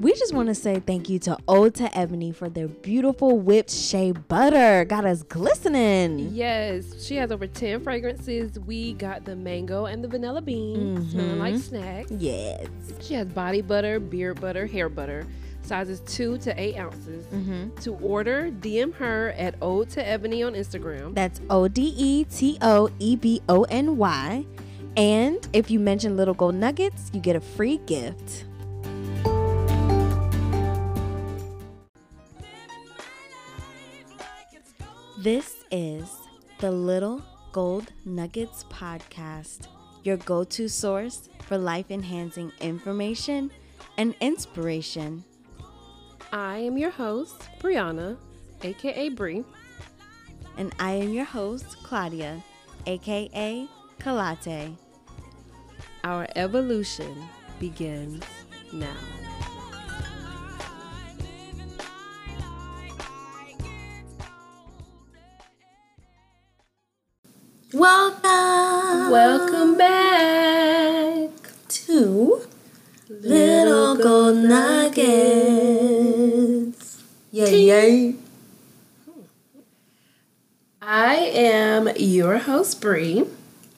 We just want to say thank you to Ode to Ebony for their beautiful whipped shea butter. Got us glistening. Yes, she has over 10 fragrances. We got the mango and the vanilla bean, smelling like mm-hmm. snacks. Yes. She has body butter, beard butter, hair butter, sizes 2 to 8 ounces. Mm-hmm. To order, DM her at Ode to Ebony on Instagram. That's O D E T O E B O N Y. And if you mention Little Gold Nuggets, you get a free gift. This is the Little Gold Nuggets podcast, your go to source for life enhancing information and inspiration. I am your host, Brianna, aka Bree. And I am your host, Claudia, aka Kalate. Our evolution begins now. Welcome, back. to Little Gold Nuggets. Yay, yay. I am your host, Bree.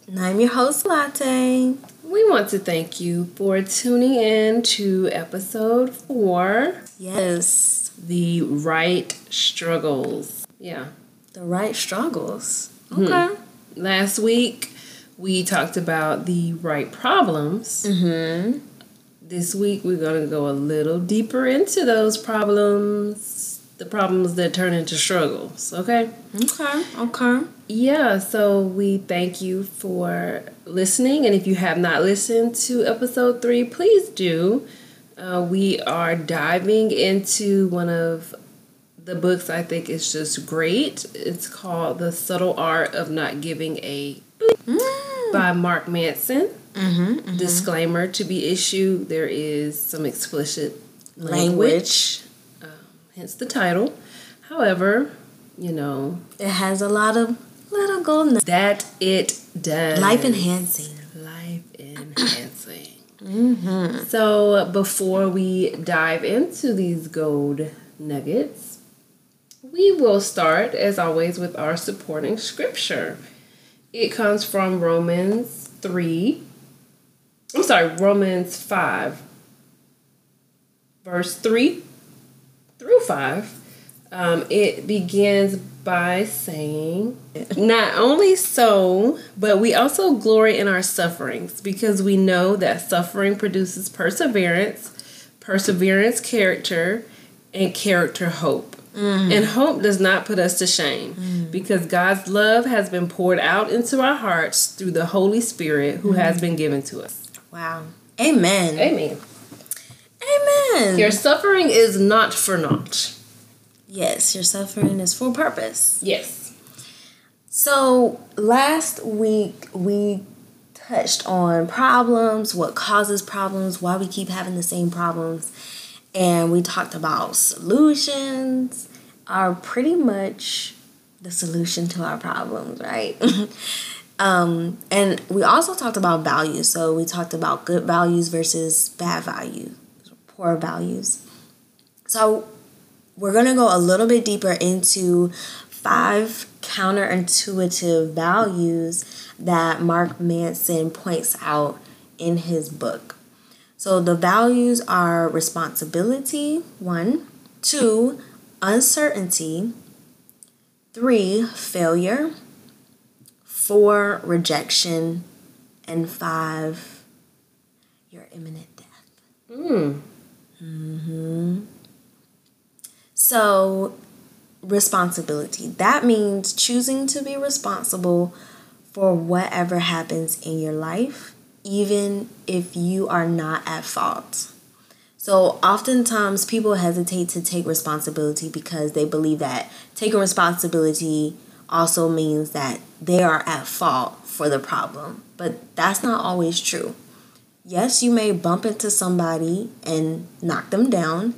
And I'm your host, Latte. We want to thank you for tuning in to episode four Yes, The Right Struggles. Yeah. the right struggles. Hmm. Okay. Last week, we talked about the right problems. Mm-hmm. This week, we're going to go a little deeper into those problems, the problems that turn into struggles, okay? Okay, okay. Yeah, so we thank you for listening. And if you have not listened to episode three, please do. Uh, we are diving into one of the books I think is just great. It's called The Subtle Art of Not Giving a Boop by Mark Manson. Mm-hmm, mm-hmm. Disclaimer to be issued there is some explicit language, Language. Um, hence the title. However, you know, It has a lot of little gold nuggets. that it does. Life enhancing. Life enhancing. Mm-hmm. So, before we dive into these gold nuggets, we will start, as always, with our supporting scripture. It comes from Romans 3. I'm sorry, Romans 5, verse 3 through 5. Um, it begins by saying, Not only so, but we also glory in our sufferings because we know that suffering produces perseverance, perseverance, character, and character, hope. Mm. And hope does not put us to shame mm. because God's love has been poured out into our hearts through the Holy Spirit who has mm. been given to us. Wow. Amen. Amen. Amen. Your suffering is not for naught. yes, your suffering is for purpose. Yes. So last week we touched on problems, what causes problems, why we keep having the same problems, and we talked about solutions are pretty much the solution to our problems, right? um, and we also talked about values. So we talked about good values versus bad values, poor values. So we're going to go a little bit deeper into five counterintuitive values that Mark Manson points out in his book. So the values are responsibility, one, two, uncertainty, three, failure, four, rejection, and five, your imminent death. Mm. So, responsibility. That means choosing to be responsible for whatever happens in your life, even if you are not at fault. So, oftentimes people hesitate to take responsibility because they believe that taking responsibility also means that they are at fault for the problem. But that's not always true. Yes, you may bump into somebody and knock them down,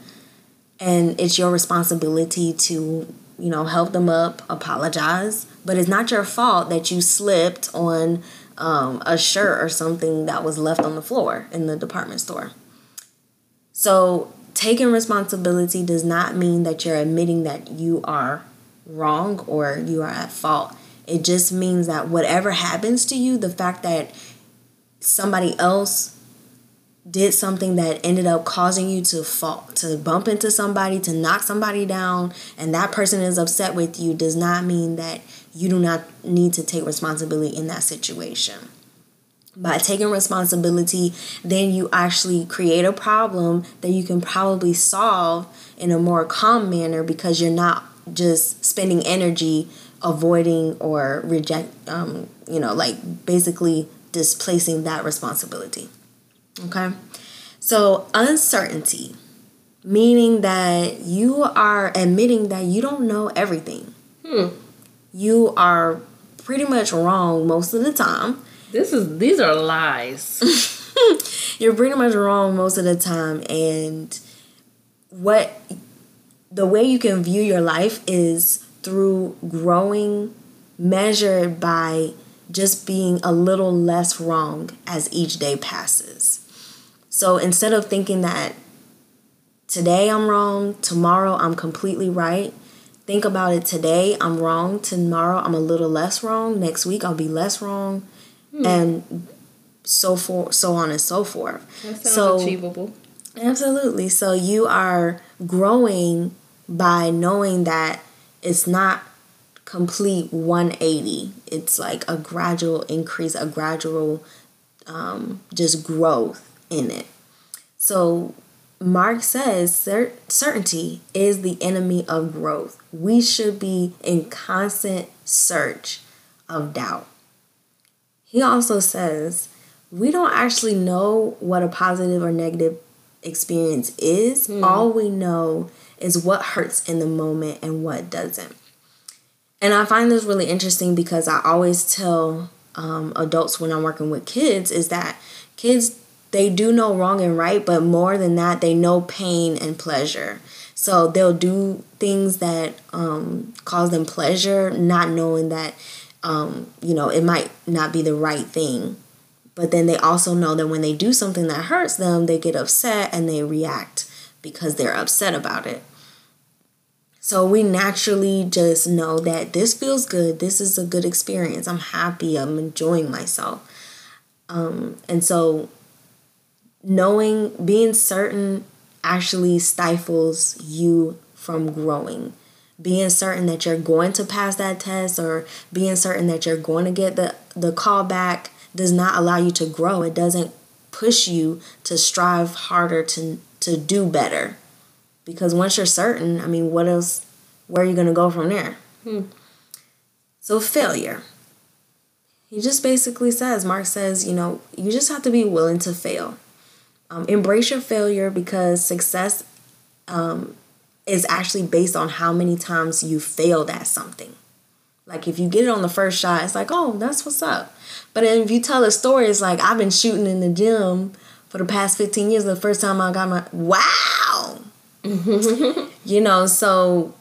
and it's your responsibility to you know help them up apologize but it's not your fault that you slipped on um, a shirt or something that was left on the floor in the department store so taking responsibility does not mean that you're admitting that you are wrong or you are at fault. It just means that whatever happens to you, the fact that somebody else did something that ended up causing you to fall, to bump into somebody, to knock somebody down, and that person is upset with you, does not mean that you do not need to take responsibility in that situation. By taking responsibility, then you actually create a problem that you can probably solve in a more calm manner because you're not just spending energy avoiding or reject, um, you know, like basically displacing that responsibility. Okay. So, uncertainty, meaning that you are admitting that you don't know everything. Hmm. You are pretty much wrong most of the time. This is these are lies. You're pretty much wrong most of the time and what the way you can view your life is through growing measured by just being a little less wrong as each day passes. So instead of thinking that today I'm wrong, tomorrow I'm completely right, think about it today I'm wrong, tomorrow I'm a little less wrong, next week I'll be less wrong, hmm. and so for so on and so forth. That sounds so, achievable. Absolutely. So you are growing by knowing that it's not complete 180 it's like a gradual increase a gradual um, just growth in it. So mark says cer- certainty is the enemy of growth. We should be in constant search of doubt. He also says we don't actually know what a positive or negative experience is. Mm. all we know is what hurts in the moment and what doesn't. And I find this really interesting because I always tell um, adults when I'm working with kids is that kids they do know wrong and right, but more than that, they know pain and pleasure. So they'll do things that um, cause them pleasure, not knowing that um, you know it might not be the right thing. But then they also know that when they do something that hurts them, they get upset and they react because they're upset about it. So we naturally just know that this feels good. This is a good experience. I'm happy. I'm enjoying myself. Um, and so knowing, being certain actually stifles you from growing. Being certain that you're going to pass that test or being certain that you're going to get the, the call back does not allow you to grow. It doesn't push you to strive harder to, to do better. Because once you're certain, I mean, what else, where are you going to go from there? Hmm. So, failure. He just basically says, Mark says, you know, you just have to be willing to fail. Um, embrace your failure because success um, is actually based on how many times you failed at something. Like if you get it on the first shot, it's like, oh, that's what's up. But if you tell a story, it's like I've been shooting in the gym for the past 15 years. The first time I got my wow, you know, so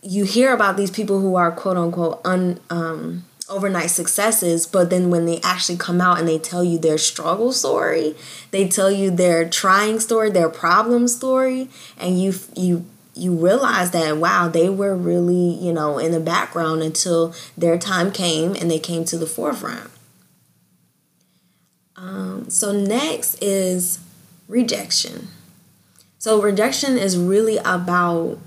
you hear about these people who are quote unquote un um, overnight successes, but then when they actually come out and they tell you their struggle story, they tell you their trying story, their problem story, and you you you realize that wow, they were really, you know, in the background until their time came and they came to the forefront. Um, so next is rejection. So, rejection is really about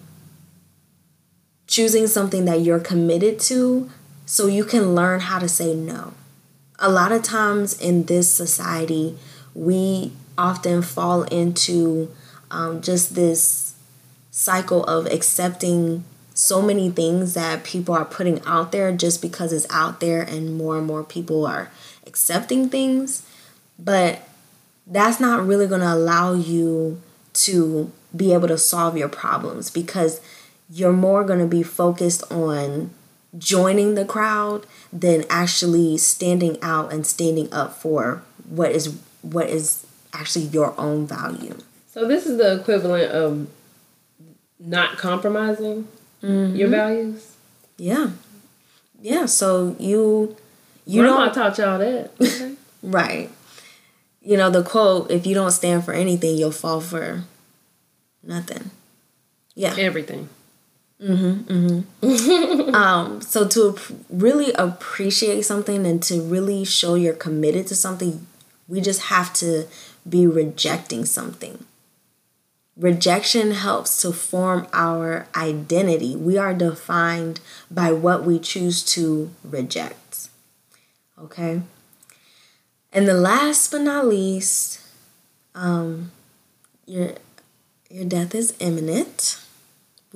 choosing something that you're committed to so you can learn how to say no. A lot of times in this society, we often fall into um, just this cycle of accepting so many things that people are putting out there just because it's out there and more and more people are accepting things. But that's not really going to allow you to be able to solve your problems because you're more going to be focused on joining the crowd than actually standing out and standing up for what is what is actually your own value. So this is the equivalent of not compromising mm-hmm. your values. Yeah, yeah. So you you Grandma don't I taught y'all that, right? You know the quote: "If you don't stand for anything, you'll fall for Nothing. Yeah. Everything. Mm-hmm. Mm-hmm. um, so to really appreciate something and to really show you're committed to something, we just have to be rejecting something. Rejection helps to form our identity. We are defined by what we choose to reject. Okay? And the last but not least, um, your your death is imminent.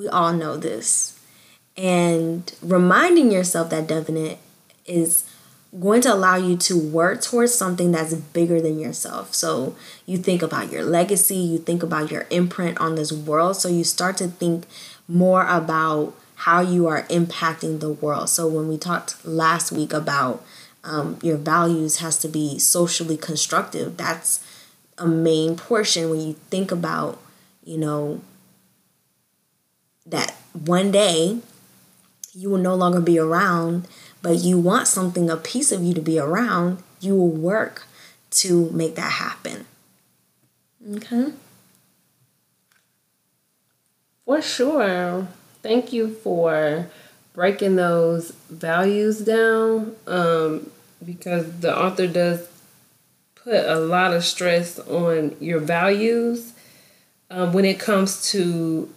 We all know this. And reminding yourself that definite is going to allow you to work towards something that's bigger than yourself. So you think about your legacy, you think about your imprint on this world. So you start to think more about how you are impacting the world. So when we talked last week about um, your values has to be socially constructive, that's a main portion when you think about, you know, that one day you will no longer be around, but you want something, a piece of you to be around, you will work to make that happen. Okay? For sure. Thank you for breaking those values down um, because the author does put a lot of stress on your values um, when it comes to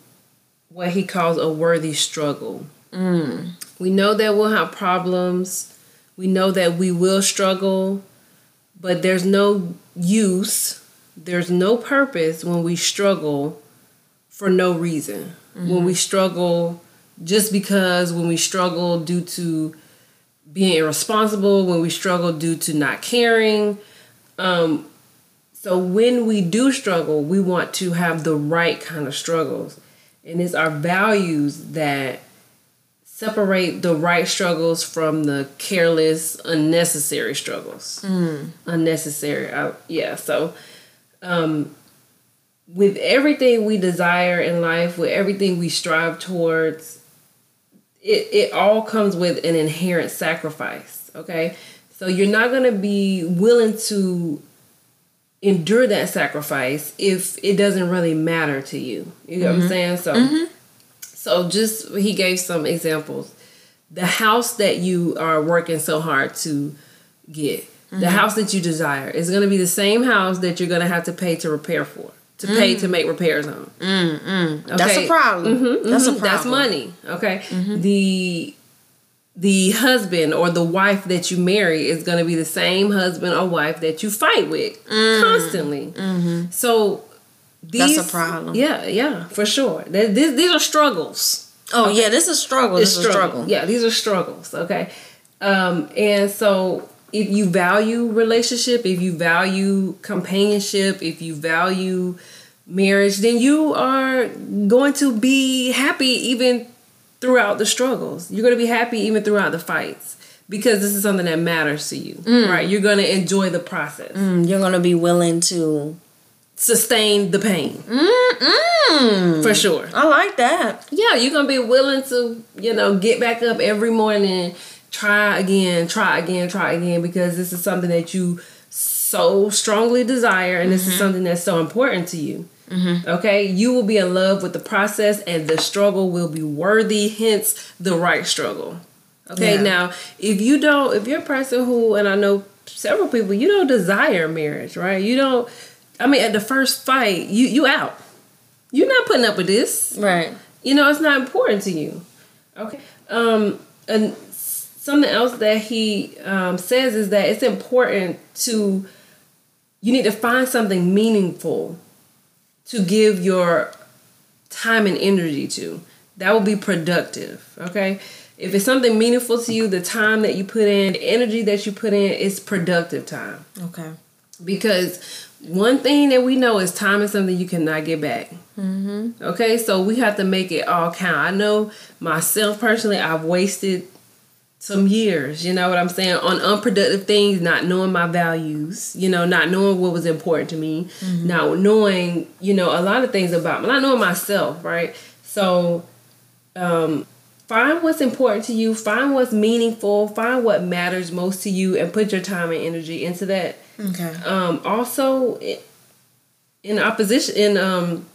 what he calls a worthy struggle. Mm. We know that we'll have problems. We know that we will struggle, but there's no use, there's no purpose when we struggle for no reason. Mm-hmm. When we struggle just because, when we struggle due to being irresponsible, when we struggle due to not caring. Um, so when we do struggle, we want to have the right kind of struggles. And it's our values that separate the right struggles from the careless, unnecessary struggles. Mm. Unnecessary. I, yeah. So, um, with everything we desire in life, with everything we strive towards, it, it all comes with an inherent sacrifice. Okay. So you're not going to be willing to endure that sacrifice if it doesn't really matter to you. You know mm-hmm. what I'm mm-hmm. saying? So mm-hmm. so just he gave some examples. The house that you are working so hard to get, mm-hmm. the house that you desire is going to be the same house that you're going to have to pay to repair for. To pay to mm. make repairs on. Mm, okay? That's a problem. Mm-hmm, That's a problem. That's money. Okay. Mm-hmm. The the husband or the wife that you marry is going to be the same husband or wife that you fight with mm. constantly. Mm-hmm. So these, that's a problem. Yeah, yeah, for sure. These, these are struggles. Oh okay. yeah, this is struggle. This is struggle. Yeah, these are struggles. Okay, um, and so if you value relationship, if you value companionship, if you value marriage, then you are going to be happy even throughout the struggles. You're going to be happy even throughout the fights because this is something that matters to you, mm. right? You're going to enjoy the process. Mm, you're going to be willing to sustain the pain. Mm-mm. For sure. I like that. Yeah, you're going to be willing to, you know, get back up every morning, try again, try again, try again because this is something that you so strongly desire and mm-hmm. this is mm-hmm. something that's so important to you. Mm-hmm. Okay, you will be in love with the process, and the struggle will be worthy. Hence, the right struggle. Okay, yeah. now if you don't, if you're a person who, and I know several people, you don't desire marriage, right? You don't. I mean, at the first fight, you you out. You're not putting up with this, right? You know, it's not important to you. Okay. Um, and something else that he um, says is that it's important to you need to find something meaningful to give your time and energy to. That will be productive, okay? If it's something meaningful to you, the time that you put in, the energy that you put in is productive time. Okay. Because one thing that we know is time is something you cannot get back. Mm-hmm. Okay, so we have to make it all count. I know myself personally, I've wasted some years, you know what I'm saying, on unproductive things, not knowing my values, you know, not knowing what was important to me, mm-hmm. not knowing, you know, a lot of things about me, not knowing myself, right? So, um, find what's important to you, find what's meaningful, find what matters most to you, and put your time and energy into that. Okay. Um, also, in opposition, in um,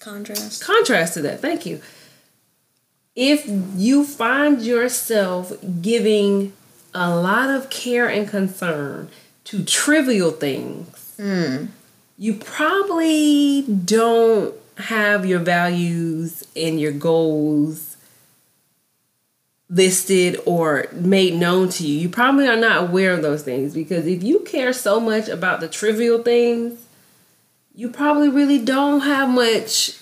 Contrast. Contrast to that, thank you. If you find yourself giving a lot of care and concern to trivial things, Mm. you probably don't have your values and your goals listed or made known to you. You probably are not aware of those things because if you care so much about the trivial things, you probably really don't have much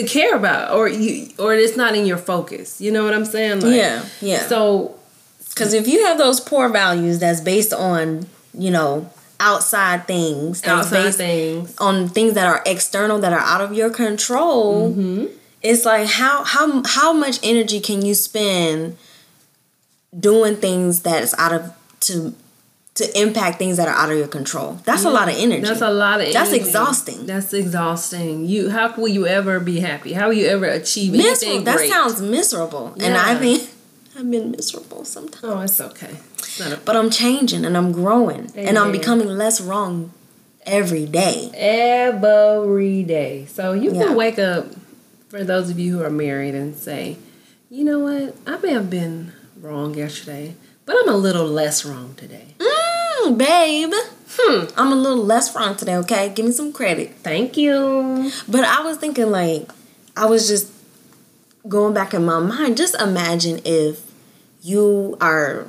to care about or you or it's not in your focus. You know what I'm saying? Like, Yeah, yeah. So Because if you have those poor values that's based on, you know, outside things, outside things. on things that are external that are out of your control, Mm-hmm. it's like how how how much energy can you spend doing things that's out of to to impact things that are out of your control? That's a lot of energy. That's a lot of energy. That's energy. exhausting. That's exhausting. You how will you ever be happy? How will you ever achieve miserable. anything That great? sounds miserable, and I Yeah. think I've been miserable sometimes. Oh, it's okay. It's a But I'm changing and I'm growing and I'm becoming less wrong every day. every day. So you Yeah. can wake up for those of you who are married and say, you know what, I may have been wrong yesterday, but I'm a little less wrong today. Mm, babe, Hmm. I'm a little less wrong today, okay? Give me some credit. Thank you. But I was thinking, like, I was just going back in my mind. Just imagine if you are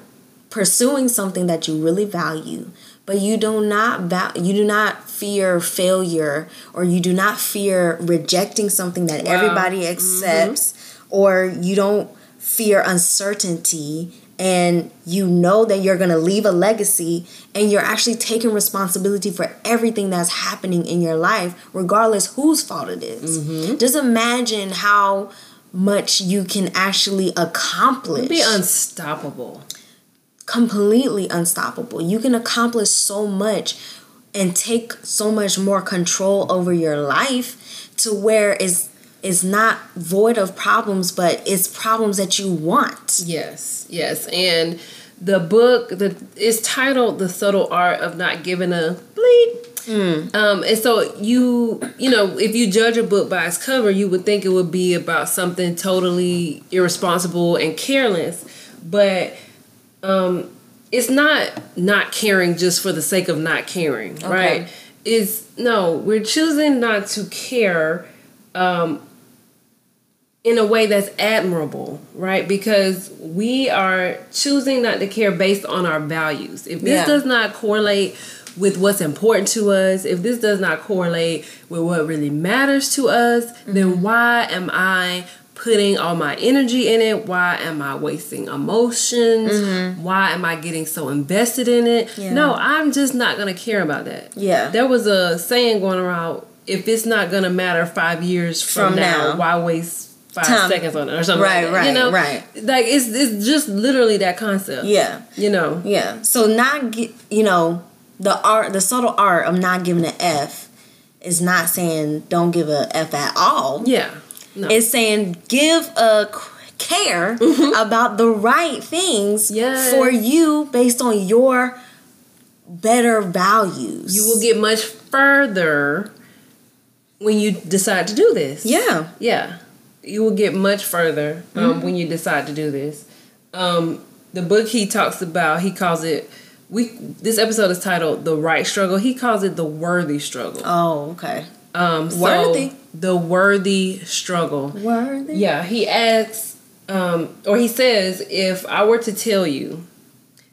pursuing something that you really value, but you do not val- you do not fear failure, or you do not fear rejecting something that Wow. everybody accepts, or you don't fear uncertainty. And you know that you're gonna leave a legacy, and you're actually taking responsibility for everything that's happening in your life, regardless whose fault it is. Mm-hmm. Just imagine how much you can actually accomplish Be unstoppable. completely unstoppable. You can accomplish so much and take so much more control over your life to where it's it's not void of problems, but it's problems that you want. Yes, yes. And the book the is titled The Subtle Art of Not Giving a Bleep. Um, and so you you know, if you judge a book by its cover, you would think it would be about something totally irresponsible and careless. But um it's not not caring just for the sake of not caring, right? Is no, we're choosing not to care um in a way that's admirable, right? Because we are choosing not to care based on our values. If this Yeah. does not correlate with what's important to us, if this does not correlate with what really matters to us, Mm-hmm. then why am I putting all my energy in it? Why am I wasting emotions? Why am I getting so invested in it? Mm-hmm. Yeah. No, I'm just not going to care about that. Yeah. There was a saying going around if it's not going to matter 5 years from, From now, now. why waste five Time. seconds on it or something Right, like that. you right, know right. like it's it's just literally that concept Yeah. you know Yeah. So not get you know, the art the subtle art of not giving an F is not saying don't give a F at all. yeah no. It's saying give a care about the right things Mm-hmm. Yes. for you based on your better values. you will get much further when you decide to do this Yeah. yeah you will get much further um, Mm-hmm. when you decide to do this um, the book he talks about he calls it we this episode is titled the right struggle he calls it the worthy struggle Oh, okay. um, so Worthy. the worthy struggle Worthy. Yeah, he asks, um, or he says, if I were to tell you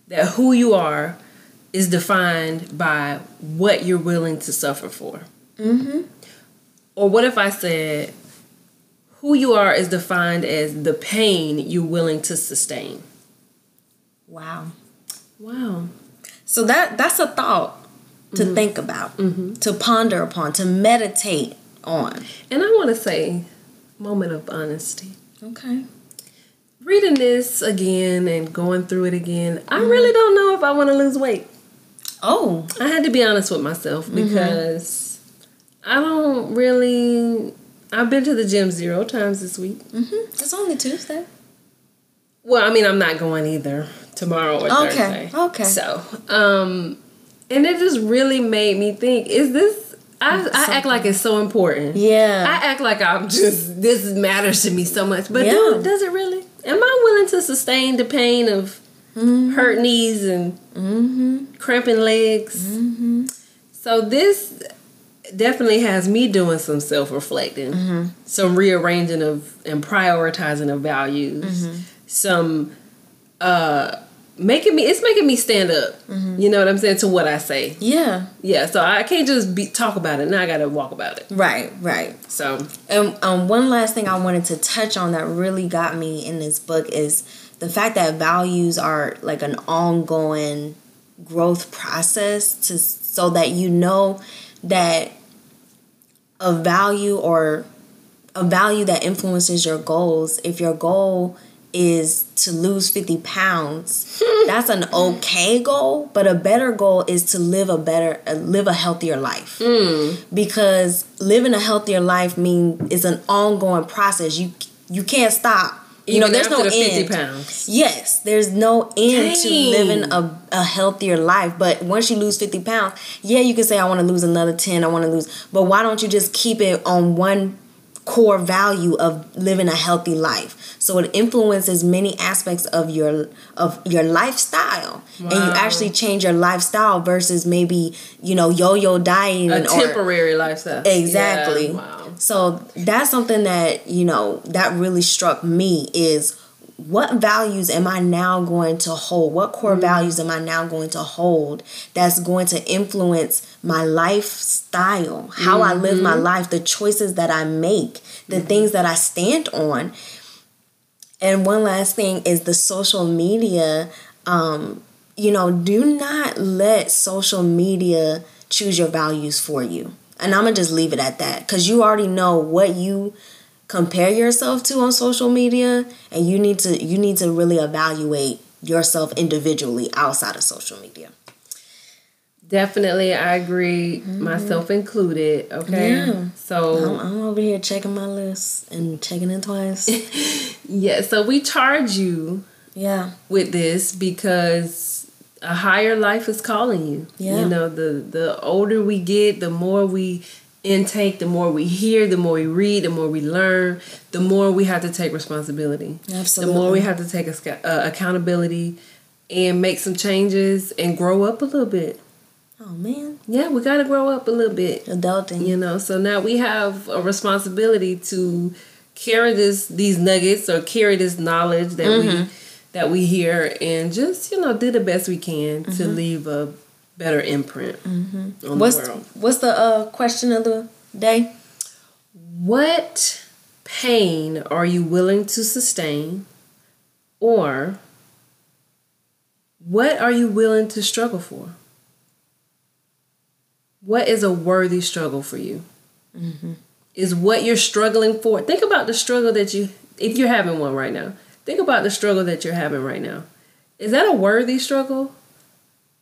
that who you are is defined by what you're willing to suffer for. Mm-hmm. Or what if I said, who you are is defined as the pain you're willing to sustain? Wow. Wow. So that that's a thought to Mm-hmm. think about, mm-hmm. to ponder upon, to meditate on. And I want to say, moment of honesty. Okay. Reading this again and going through it again, I mm-hmm. really don't know if I want to lose weight. Oh, I had to be honest with myself mm-hmm. because I don't really. I've been to the gym zero times this week. mm-hmm. it's only Tuesday. Well, I mean, I'm not going either tomorrow or Okay, Thursday. okay. So, um, and it just really made me think: Is this I, I act like it's so important. Yeah. I act like I'm just this matters to me so much, but Yeah. do, does it really? Am I willing to sustain the pain of hurt knees and cramping legs? So this definitely has me doing some self reflecting, some rearranging of and prioritizing of values, some uh making me it's making me stand up. You know what I'm saying to what I say. yeah. Yeah, so I can't just be talk about it. Now I got to walk about it. Right, right. So And um, one last thing I wanted to touch on that really got me in this book is the fact that values are like an ongoing growth process to so that you know that a value or a value that influences your goals. If your goal is to lose 50 pounds that's an okay goal but a better goal is to live a better live a healthier life. Hmm. Because living a healthier life mean is an ongoing process. You you can't stop you know there's no the 50 end pounds. Yes, there's no end to living a, a healthier life. But once you lose 50 pounds, yeah, you can say, I want to lose another 10, I want to lose. But why don't you just keep it on one core value of living a healthy life? So it influences many aspects of your of your lifestyle. And you actually change your lifestyle versus maybe, you know, yo-yo dieting A or temporary lifestyle. Exactly. Yeah, wow. So that's something that, you know, that really struck me is what values am I now going to hold? What core Mm-hmm. values am I now going to hold that's going to influence my lifestyle, how I live Mm-hmm. my life, the choices that I make, the things that I stand on. And one last thing is the social media. Um, you know, do not let social media choose your values for you. And I'm gonna just leave it at that because you already know what you compare yourself to on social media, and you need to you need to really evaluate yourself individually outside of social media. Definitely, I agree, myself included. Okay. Mm-hmm. Yeah. So, I'm, I'm over here checking my list and checking it twice. yeah, so we charge you yeah, with this because a higher life is calling you. Yeah. You know, the the older we get, the more we intake, the more we hear, the more we read, the more we learn, the more we have to take responsibility. Absolutely. The more we have to take a, uh, accountability and make some changes and grow up a little bit. oh man, Yeah, we got to grow up a little bit. adulting. You know, so now we have a responsibility to carry this these nuggets or carry this knowledge that Mm-hmm. we that we hear and just you know do the best we can to Mm-hmm. leave a better imprint on What's the world. what's the uh, question of the day? What pain are you willing to sustain, or what are you willing to struggle for? What is a worthy struggle for you? Is what you're struggling for? Think about the struggle that you, if you're having one right now, think about the struggle that you're having right now. Is that a worthy struggle?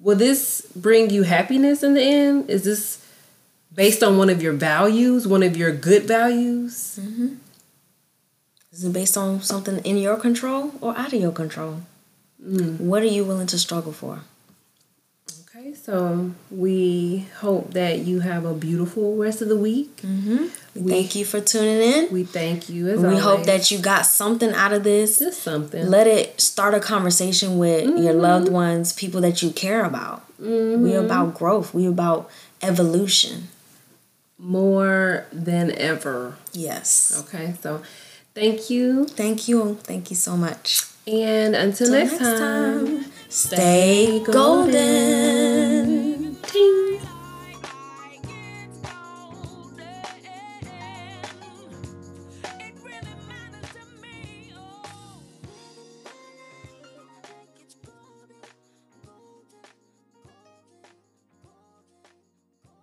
Will this bring you happiness in the end? Is this based on one of your values, one of your good values? Mm-hmm. Is it based on something in your control or out of your control? Mm. What are you willing to struggle for? So we hope that you have a beautiful rest of the week. Mm-hmm. We- Thank you for tuning in. We thank you as We always. hope that you got something out of this. just something. Let it start a conversation with your mm-hmm. loved ones, people that you care about. We are about growth. We about evolution. more than ever. Yes. Okay, so thank you, Thank you. Thank you so much. and until Till next, time, Stay golden. Ting.